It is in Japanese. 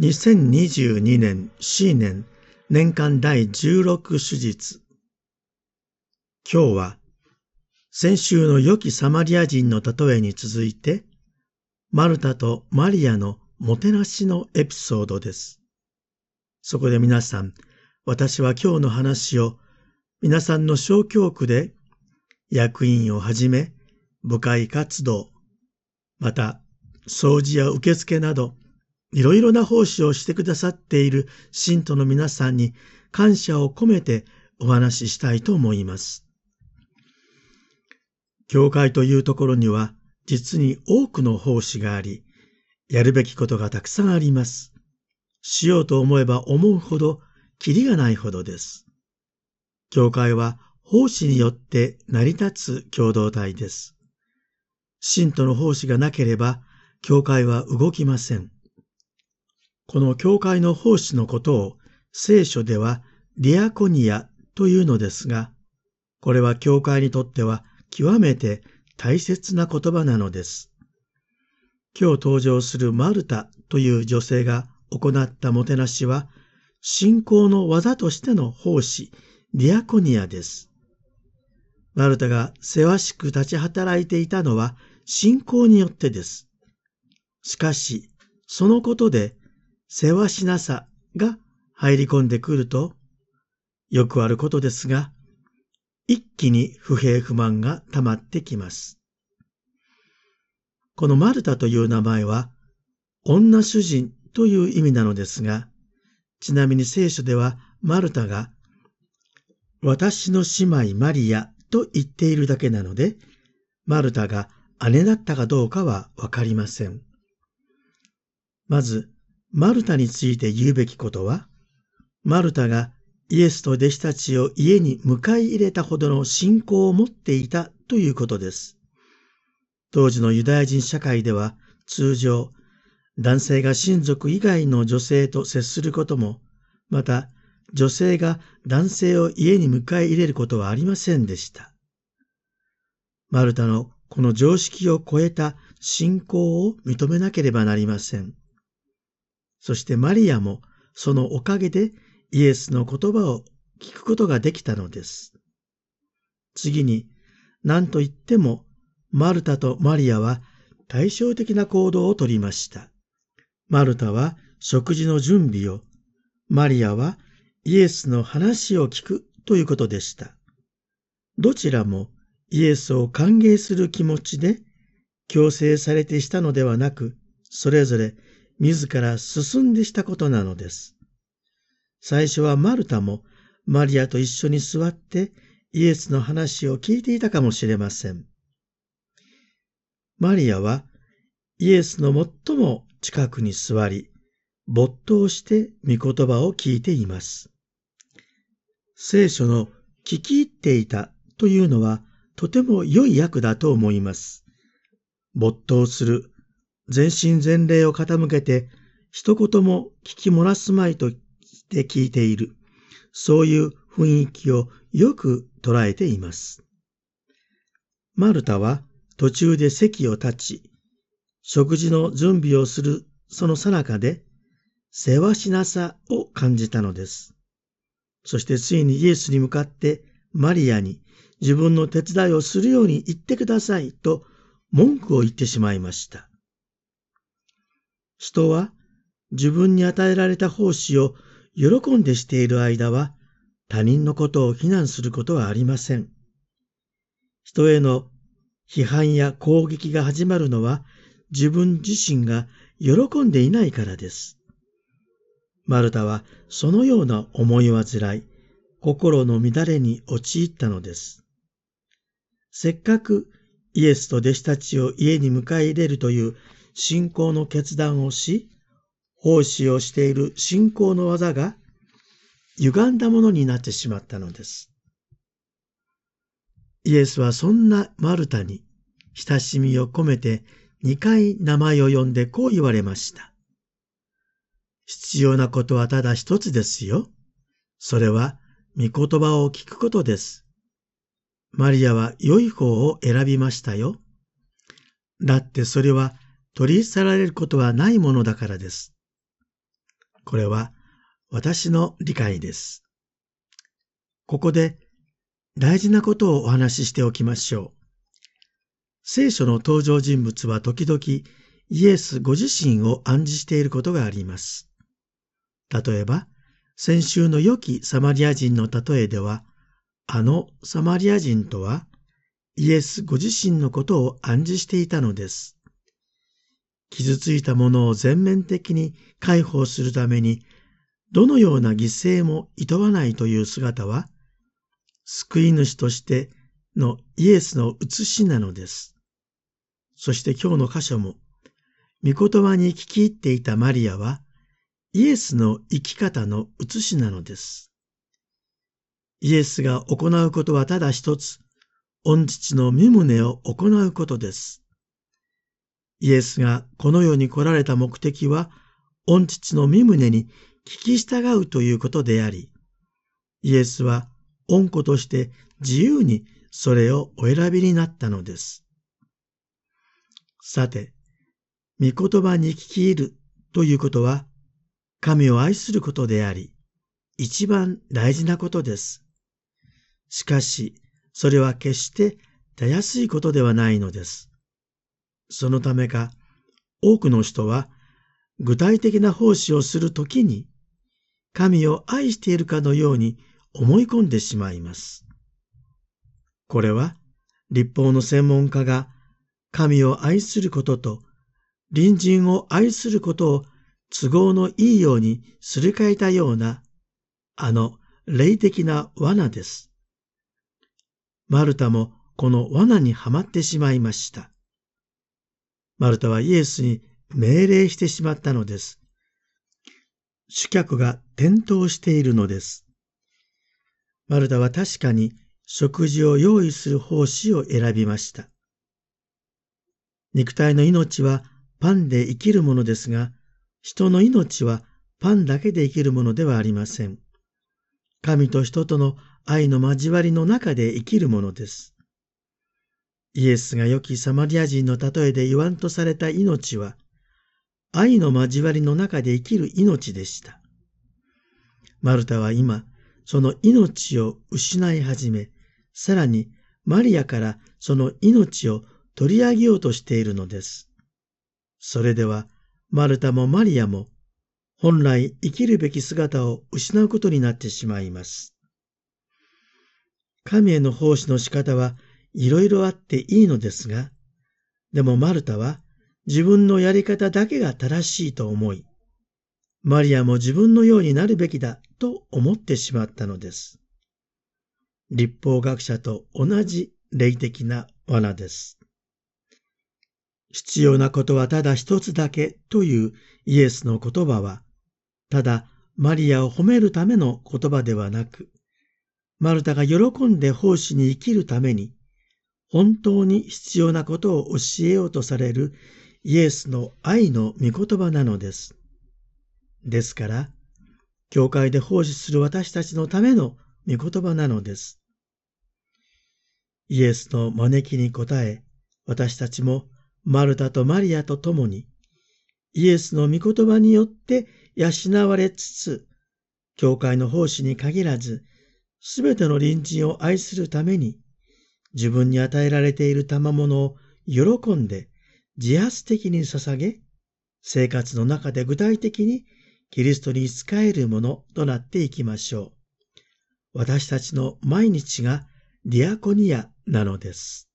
2022年 C 年年間第16手術今日は先週の良きサマリア人の例えに続いてマルタとマリアのもてなしのエピソードです。そこで皆さん、私は今日の話を皆さんの小教区で役員をはじめ部会活動、また掃除や受付などいろいろな奉仕をしてくださっている信徒の皆さんに感謝を込めてお話ししたいと思います。教会というところには実に多くの奉仕があり、やるべきことがたくさんあります。しようと思えば思うほど、きりがないほどです。教会は奉仕によって成り立つ共同体です。信徒の奉仕がなければ、教会は動きません。この教会の奉仕のことを聖書ではディアコニアというのですが、これは教会にとっては極めて大切な言葉なのです。今日登場するマルタという女性が行ったもてなしは、信仰の技としての奉仕、ディアコニアです。マルタがせわしく立ち働いていたのは信仰によってです。しかし、そのことでせわしなさが入り込んでくると、よくあることですが、一気に不平不満が溜まってきます。このマルタという名前は、女主人という意味なのですが、ちなみに聖書ではマルタが、私の姉妹マリアと言っているだけなので、マルタが姉だったかどうかはわかりません。まず、マルタについて言うべきことは、マルタがイエスと弟子たちを家に迎え入れたほどの信仰を持っていたということです。当時のユダヤ人社会では通常、男性が親族以外の女性と接することも、また女性が男性を家に迎え入れることはありませんでした。マルタのこの常識を超えた信仰を認めなければなりません。そしてマリアもそのおかげでイエスの言葉を聞くことができたのです。次に、何と言っても、マルタとマリアは対照的な行動をとりました。マルタは食事の準備を、マリアはイエスの話を聞くということでした。どちらもイエスを歓迎する気持ちで強制されてしたのではなく、それぞれ自ら進んでしたことなのです。最初はマルタもマリアと一緒に座ってイエスの話を聞いていたかもしれません。マリアはイエスの最も近くに座り、没頭して御言葉を聞いています。聖書の聞き入っていたというのはとても良い訳だと思います。没頭する全身全霊を傾けて一言も聞き漏らすまいとして聞いている。そういう雰囲気をよく捉えています。マルタは途中で席を立ち、食事の準備をするその最中で、世話しなさを感じたのです。そしてついにイエスに向かってマリアに自分の手伝いをするように言ってくださいと文句を言ってしまいました。人は自分に与えられた奉仕を喜んでしている間は他人のことを非難することはありません。人への批判や攻撃が始まるのは自分自身が喜んでいないからです。マルタはそのような思い煩い、心の乱れに陥ったのです。せっかくイエスと弟子たちを家に迎え入れるという信仰の決断をし、奉仕をしている信仰の技が歪んだものになってしまったのです。イエスはそんなマルタに親しみを込めて二回名前を呼んでこう言われました。必要なことはただ一つですよ。それは御言葉を聞くことです。マリアは良い方を選びましたよ。だってそれは取り去られることはないものだからです。これは私の理解です。ここで大事なことをお話ししておきましょう。聖書の登場人物は時々イエスご自身を暗示していることがあります。例えば、先週の良きサマリア人の例えでは、あのサマリア人とはイエスご自身のことを暗示していたのです。傷ついたものを全面的に解放するために、どのような犠牲も厭わないという姿は、救い主としてのイエスの写しなのです。そして今日の箇所も、御言葉に聞き入っていたマリアは、イエスの生き方の写しなのです。イエスが行うことはただ一つ、御父の身旨を行うことです。イエスがこの世に来られた目的は、御父の身旨に聞き従うということであり、イエスは御子として自由にそれをお選びになったのです。さて、御言葉に聞き入るということは、神を愛することであり、一番大事なことです。しかし、それは決してたやすいことではないのです。そのためか、多くの人は具体的な奉仕をするときに、神を愛しているかのように思い込んでしまいます。これは、立法の専門家が神を愛することと隣人を愛することを都合のいいようにすり替えたような、あの霊的な罠です。マルタもこの罠にはまってしまいました。マルタはイエスに命令してしまったのです。主客が転倒しているのです。マルタは確かに食事を用意する奉仕を選びました。肉体の命はパンで生きるものですが、人の命はパンだけで生きるものではありません。神と人との愛の交わりの中で生きるものです。イエスが良きサマリア人の例えで言わんとされた命は、愛の交わりの中で生きる命でした。マルタは今、その命を失い始め、さらにマリアからその命を取り上げようとしているのです。それでは、マルタもマリアも、本来生きるべき姿を失うことになってしまいます。神への奉仕の仕方はいろいろあっていいのですが、でもマルタは自分のやり方だけが正しいと思い、マリアも自分のようになるべきだと思ってしまったのです。立法学者と同じ霊的な罠です。必要なことはただ一つだけというイエスの言葉は、ただマリアを褒めるための言葉ではなく、マルタが喜んで奉仕に生きるために、本当に必要なことを教えようとされるイエスの愛の御言葉なのです。ですから、教会で奉仕する私たちのための御言葉なのです。イエスの招きに応え、私たちもマルタとマリアと共に、イエスの御言葉によって養われつつ、教会の奉仕に限らず、すべての隣人を愛するために、自分に与えられている賜物を喜んで自発的に捧げ、生活の中で具体的にキリストに仕えるものとなっていきましょう。私たちの毎日がディアコニアなのです。